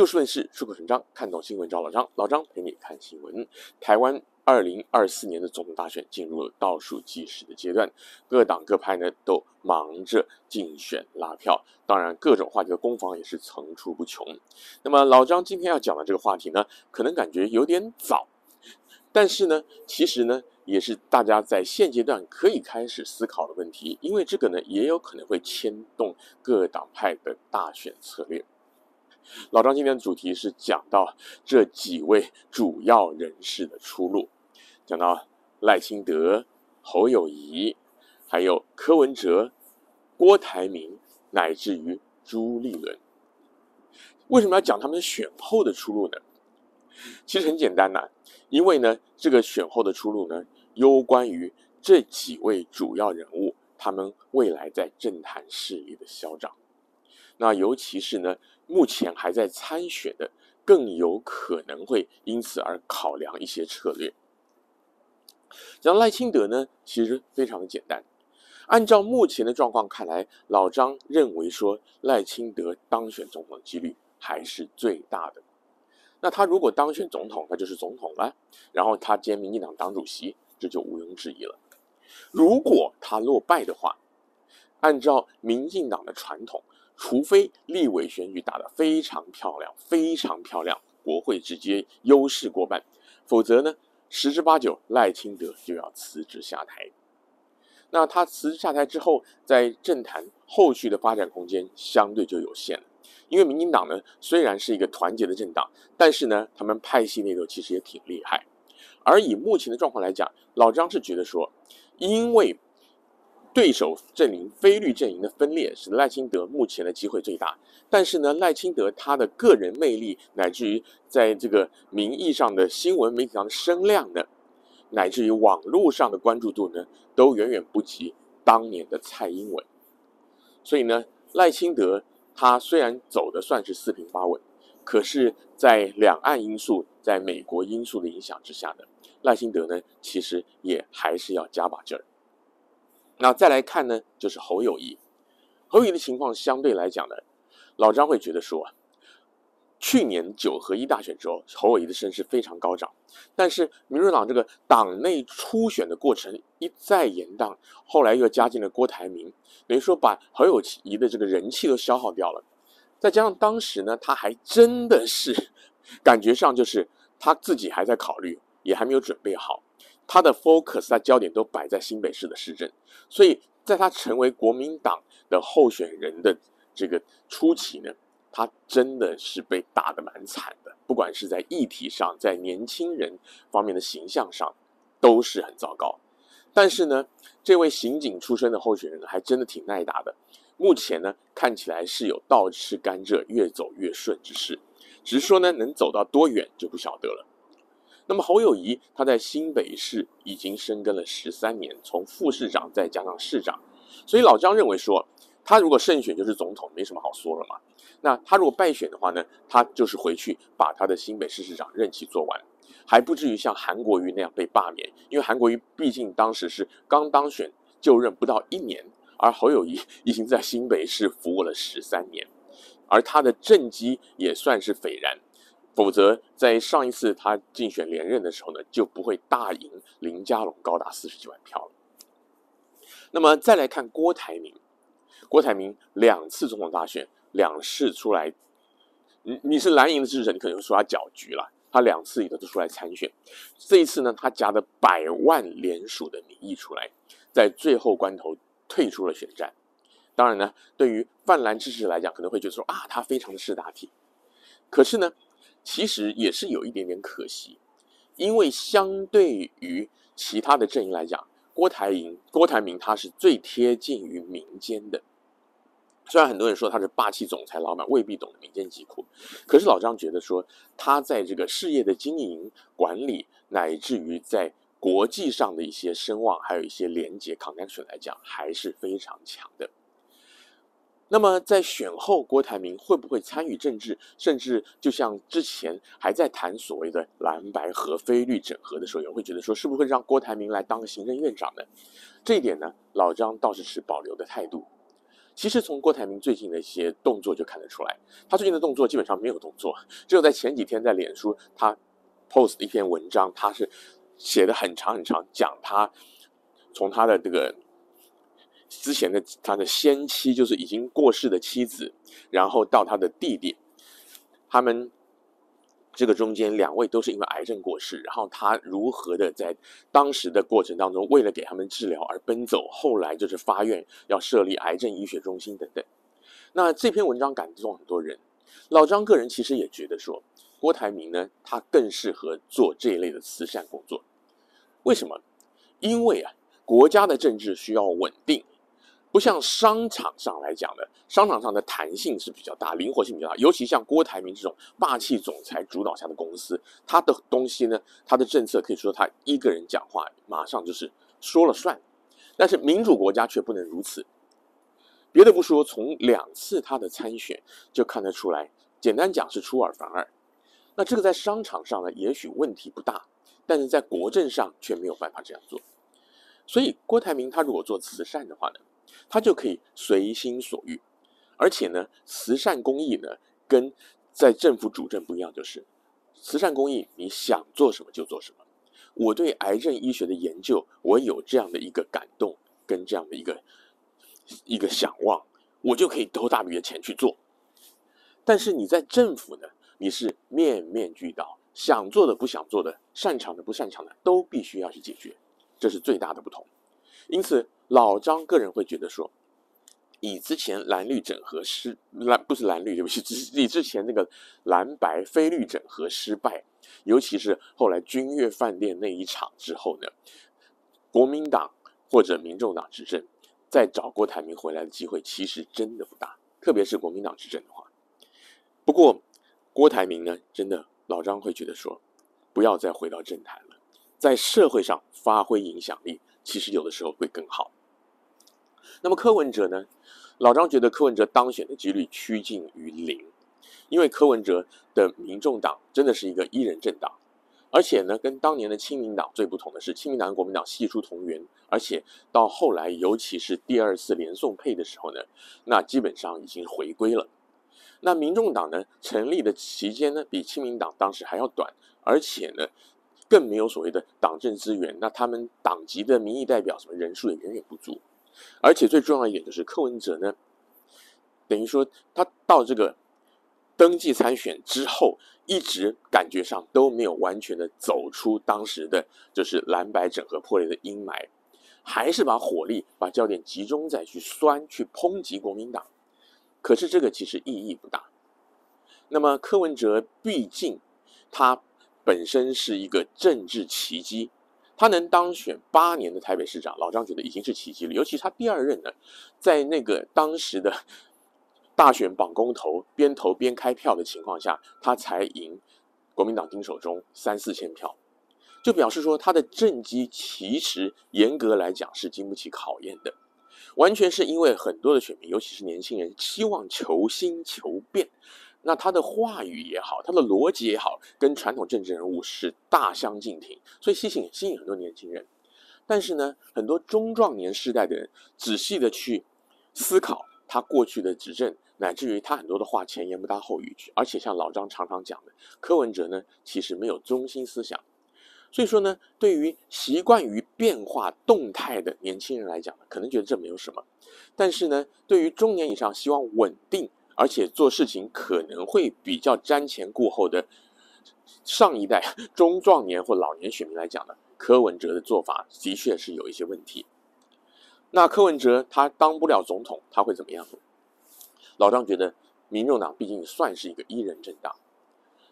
就事论事，出口成章，看懂新闻找老张，老张陪你看新闻。台湾二零二四年的总统大选进入了倒数计时的阶段，各党各派呢都忙着竞选拉票，当然各种话题的攻防也是层出不穷。那么老张今天要讲的这个话题呢，可能感觉有点早，但是呢，其实呢也是大家在现阶段可以开始思考的问题，因为这个呢也有可能会牵动各党派的大选策略。老张今天的主题是讲到这几位主要人士的出路，讲到赖清德、侯友谊，还有柯文哲、郭台铭，乃至于朱立伦。为什么要讲他们选后的出路呢？其实很简单呐、因为呢，这个选后的出路呢，攸关于这几位主要人物他们未来在政坛事业的嚣张。那尤其是呢，目前还在参选的，更有可能会因此而考量一些策略。讲赖清德呢，其实非常的简单。按照目前的状况看来，老张认为说赖清德当选总统的几率还是最大的。那他如果当选总统，那就是总统了。然后他兼民进党党主席，这就毋庸置疑了。如果他落败的话，按照民进党的传统。除非立委选举打得非常漂亮，非常漂亮，国会直接优势过半，否则呢，十之八九赖清德就要辞职下台。那他辞职下台之后，在政坛后续的发展空间相对就有限了，因为民进党呢虽然是一个团结的政党，但是呢，他们派系内斗其实也挺厉害。而以目前的状况来讲，老张是觉得说，因为。对手阵营非绿阵营的分裂，使赖清德目前的机会最大。但是呢，赖清德他的个人魅力，乃至于在这个名义上的新闻媒体上的声量呢，乃至于网络上的关注度呢，都远远不及当年的蔡英文。所以呢，赖清德他虽然走的算是四平八稳，可是，在两岸因素、在美国因素的影响之下呢，赖清德呢，其实也还是要加把劲儿。那再来看呢，就是侯友谊。侯友谊的情况相对来讲呢，老张会觉得说，去年九合一大选之后，侯友谊的声势非常高涨。但是民主党这个党内初选的过程一再延宕，后来又加进了郭台铭，等于说把侯友谊的这个人气都消耗掉了。再加上当时呢，他还真的是 感觉上就是他自己还在考虑，也还没有准备好。他的 focus，他焦点都摆在新北市的市政，所以在他成为国民党的候选人的这个初期呢，他真的是被打得蛮惨的，不管是在议题上，在年轻人方面的形象上，都是很糟糕。但是呢，这位刑警出身的候选人还真的挺耐打的，目前呢看起来是有倒吃甘蔗，越走越顺之势，只是说呢能走到多远就不晓得了。那么侯友谊他在新北市已经深耕了十三年，从副市长再加上市长，所以老张认为说，他如果胜选就是总统，没什么好说了嘛。那他如果败选的话呢，他就是回去把他的新北市市长任期做完，还不至于像韩国瑜那样被罢免，因为韩国瑜毕竟当时是刚当选就任不到一年，而侯友谊已经在新北市服务了十三年，而他的政绩也算是斐然。否则，在上一次他竞选连任的时候呢，就不会大赢林佳龙高达四十几万票了。那么再来看郭台铭，郭台铭两次总统大选两次出来，你你是蓝营的支持者，你可能会说他搅局了。他两次里头都出来参选，这一次呢，他夹着百万联署的名义出来，在最后关头退出了选战。当然呢，对于泛蓝支持者来讲，可能会觉得说啊，他非常的识大体。可是呢，其实也是有一点点可惜，因为相对于其他的阵营来讲，郭台铭郭台铭他是最贴近于民间的。虽然很多人说他是霸气总裁老板，未必懂得民间疾苦，可是老张觉得说他在这个事业的经营管理，乃至于在国际上的一些声望，还有一些连接 connection 来讲，还是非常强的。那么在选后，郭台铭会不会参与政治？甚至就像之前还在谈所谓的蓝白合、非绿整合的时候，有人会觉得说，是不是会让郭台铭来当行政院长呢？这一点呢，老张倒是持保留的态度。其实从郭台铭最近的一些动作就看得出来，他最近的动作基本上没有动作，只有在前几天在脸书他 post 一篇文章，他是写的很长很长，讲他从他的这个之前的他的先妻，就是已经过世的妻子，然后到他的弟弟，他们。这个中间两位都是因为癌症过世，然后他如何的在当时的过程当中，为了给他们治疗而奔走，后来就是发愿要设立癌症医学中心等等。那这篇文章感动很多人，老张个人其实也觉得说，郭台铭呢，他更适合做这一类的慈善工作。为什么？因为啊，国家的政治需要稳定。不像商场上来讲的，商场上的弹性是比较大，灵活性比较大。尤其像郭台铭这种霸气总裁主导下的公司，他的东西呢，他的政策可以说他一个人讲话马上就是说了算。但是民主国家却不能如此。别的不说，从两次他的参选就看得出来，简单讲是出尔反尔。那这个在商场上呢，也许问题不大，但是在国政上却没有办法这样做。所以郭台铭他如果做慈善的话呢，他就可以随心所欲，而且呢，慈善公益呢，跟在政府主政不一样，就是慈善公益，你想做什么就做什么。我对癌症医学的研究，我有这样的一个感动，跟这样的一个一个想望，我就可以投大笔的钱去做。但是你在政府呢，你是面面俱到，想做的不想做的，擅长的不擅长的，都必须要去解决，这是最大的不同。因此。老张个人会觉得说，以之前蓝绿整合失蓝不是蓝绿对不起，只是以之前那个蓝白非绿整合失败，尤其是后来君悦饭店那一场之后呢，国民党或者民众党执政，再找郭台铭回来的机会其实真的不大，特别是国民党执政的话。不过郭台铭呢，真的老张会觉得说，不要再回到政坛了，在社会上发挥影响力，其实有的时候会更好。那么柯文哲呢？老张觉得柯文哲当选的几率趋近于零，因为柯文哲的民众党真的是一个一人政党，而且呢，跟当年的亲民党最不同的是，亲民党跟国民党系出同源，而且到后来，尤其是第二次连宋配的时候呢，那基本上已经回归了。那民众党呢，成立的期间呢，比亲民党当时还要短，而且呢，更没有所谓的党政资源，那他们党籍的民意代表什么人数也远远不足。而且最重要一点就是柯文哲呢，等于说他到这个登记参选之后，一直感觉上都没有完全的走出当时的就是蓝白整合破裂的阴霾，还是把火力把焦点集中在去酸去抨击国民党，可是这个其实意义不大。那么柯文哲毕竟他本身是一个政治奇迹。他能当选八年的台北市长，老张觉得已经是奇迹了。尤其他第二任呢，在那个当时的大选绑公投，边投边开票的情况下，他才赢国民党丁守中三四千票，就表示说他的政绩其实严格来讲是经不起考验的，完全是因为很多的选民，尤其是年轻人，希望求新求变。那他的话语也好，他的逻辑也好，跟传统政治人物是大相径庭，所以吸引吸引很多年轻人。但是呢，很多中壮年世代的人仔细的去思考他过去的执政，乃至于他很多的话前言不搭后语，而且像老张常常讲的，柯文哲呢其实没有中心思想。所以说呢，对于习惯于变化动态的年轻人来讲，可能觉得这没有什么。但是呢，对于中年以上希望稳定。而且做事情可能会比较瞻前顾后的上一代中壮年或老年选民来讲呢，柯文哲的做法的确是有一些问题。那柯文哲他当不了总统，他会怎么样？老张觉得，民众党毕竟算是一个一人政党，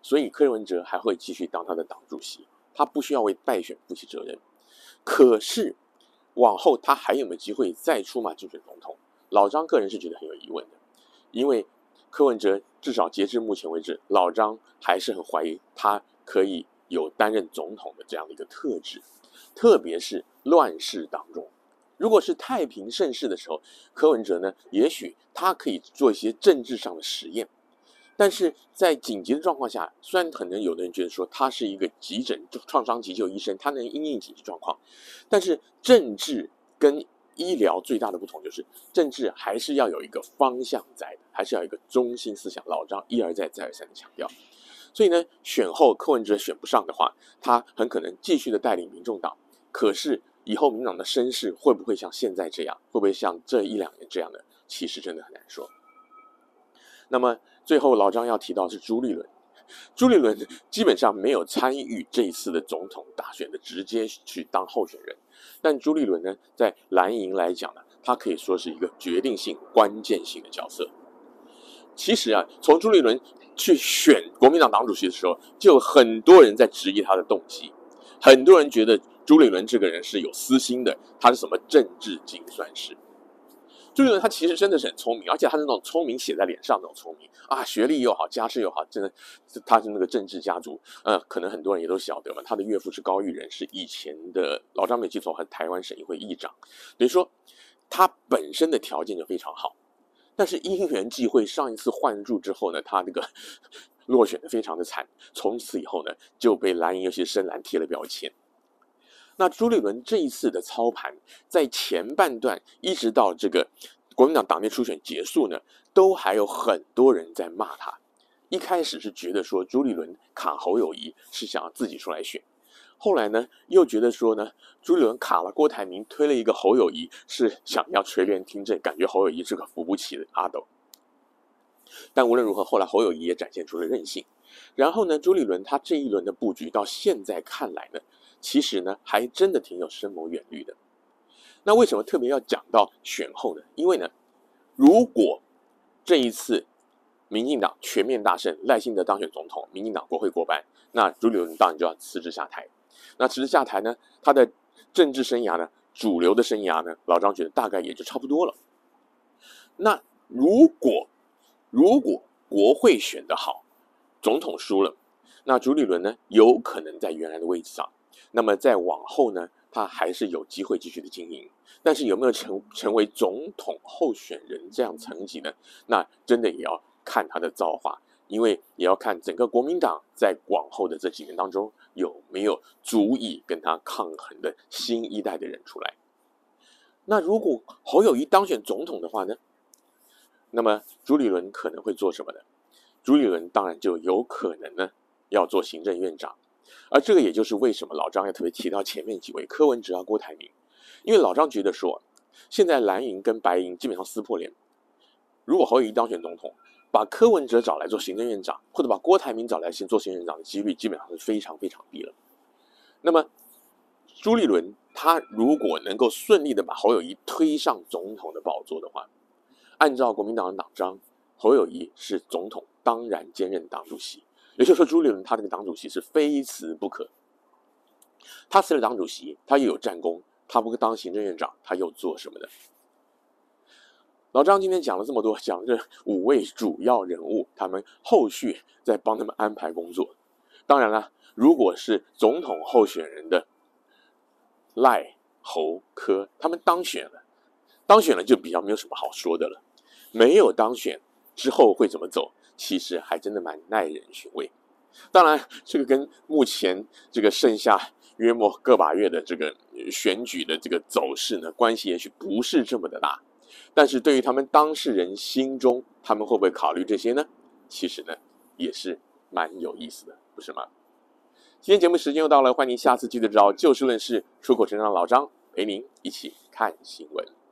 所以柯文哲还会继续当他的党主席，他不需要为败选负起责任。可是往后他还有没有机会再出马竞选总统？老张个人是觉得很有疑问的，因为。柯文哲至少截至目前为止，老张还是很怀疑他可以有担任总统的这样的一个特质，特别是乱世当中，如果是太平盛世的时候，柯文哲呢，也许他可以做一些政治上的实验，但是在紧急的状况下，虽然可能有的人觉得说他是一个急诊创伤急救医生，他能应应紧急状况，但是政治跟医疗最大的不同就是，政治还是要有一个方向在的，还是要有一个中心思想。老张一而再再而三的强调，所以呢，选后柯文哲选不上的话，他很可能继续的带领民众党。可是以后民党的声势会不会像现在这样？会不会像这一两年这样呢？其实真的很难说。那么最后老张要提到是朱立伦。朱立伦基本上没有参与这一次的总统大选的直接去当候选人，但朱立伦呢，在蓝营来讲呢，他可以说是一个决定性、关键性的角色。其实啊，从朱立伦去选国民党党主席的时候，就有很多人在质疑他的动机，很多人觉得朱立伦这个人是有私心的，他是什么政治精算师。朱立伦他其实真的是很聪明，而且他是那种聪明写在脸上那种聪明啊，学历又好，家世又好，真的，他是那个政治家族。呃，可能很多人也都晓得嘛，他的岳父是高育仁，是以前的老张没记错，和台湾省议会议长。等于说，他本身的条件就非常好，但是因缘际会，上一次换柱之后呢，他那个 落选的非常的惨，从此以后呢，就被蓝营尤其是深蓝贴了标签。那朱立伦这一次的操盘，在前半段一直到这个国民党党内初选结束呢，都还有很多人在骂他。一开始是觉得说朱立伦卡侯友谊是想要自己出来选，后来呢又觉得说呢朱立伦卡了郭台铭，推了一个侯友谊是想要垂帘听政，感觉侯友谊是个扶不起的阿斗。但无论如何，后来侯友谊也展现出了韧性。然后呢，朱立伦他这一轮的布局到现在看来呢。其实呢，还真的挺有深谋远虑的。那为什么特别要讲到选后呢？因为呢，如果这一次民进党全面大胜，赖清德当选总统，民进党国会过半，那朱立伦当然就要辞职下台。那辞职下台呢，他的政治生涯呢，主流的生涯呢，老张觉得大概也就差不多了。那如果如果国会选得好，总统输了，那朱立伦呢，有可能在原来的位置上。那么再往后呢，他还是有机会继续的经营，但是有没有成成为总统候选人这样层级呢？那真的也要看他的造化，因为也要看整个国民党在往后的这几年当中有没有足以跟他抗衡的新一代的人出来。那如果侯友谊当选总统的话呢，那么朱立伦可能会做什么呢？朱立伦当然就有可能呢要做行政院长。而这个也就是为什么老张要特别提到前面几位柯文哲啊、郭台铭，因为老张觉得说，现在蓝营跟白营基本上撕破脸。如果侯友谊当选总统，把柯文哲找来做行政院长，或者把郭台铭找来先做行政院长的几率基本上是非常非常低了。那么朱立伦他如果能够顺利的把侯友谊推上总统的宝座的话，按照国民党的党章，侯友谊是总统，当然兼任党主席。也就是说，朱立伦他这个党主席是非辞不可。他辞了党主席，他又有战功，他不当行政院长，他又做什么呢？老张今天讲了这么多，讲这五位主要人物，他们后续在帮他们安排工作。当然了，如果是总统候选人的赖、侯、柯，他们当选了，当选了就比较没有什么好说的了。没有当选之后会怎么走？其实还真的蛮耐人寻味，当然，这个跟目前这个剩下约莫个把月的这个选举的这个走势呢，关系也许不是这么的大。但是对于他们当事人心中，他们会不会考虑这些呢？其实呢，也是蛮有意思的，不是吗？今天节目时间又到了，欢迎您下次继续找就事论事、出口成章的老张陪您一起看新闻。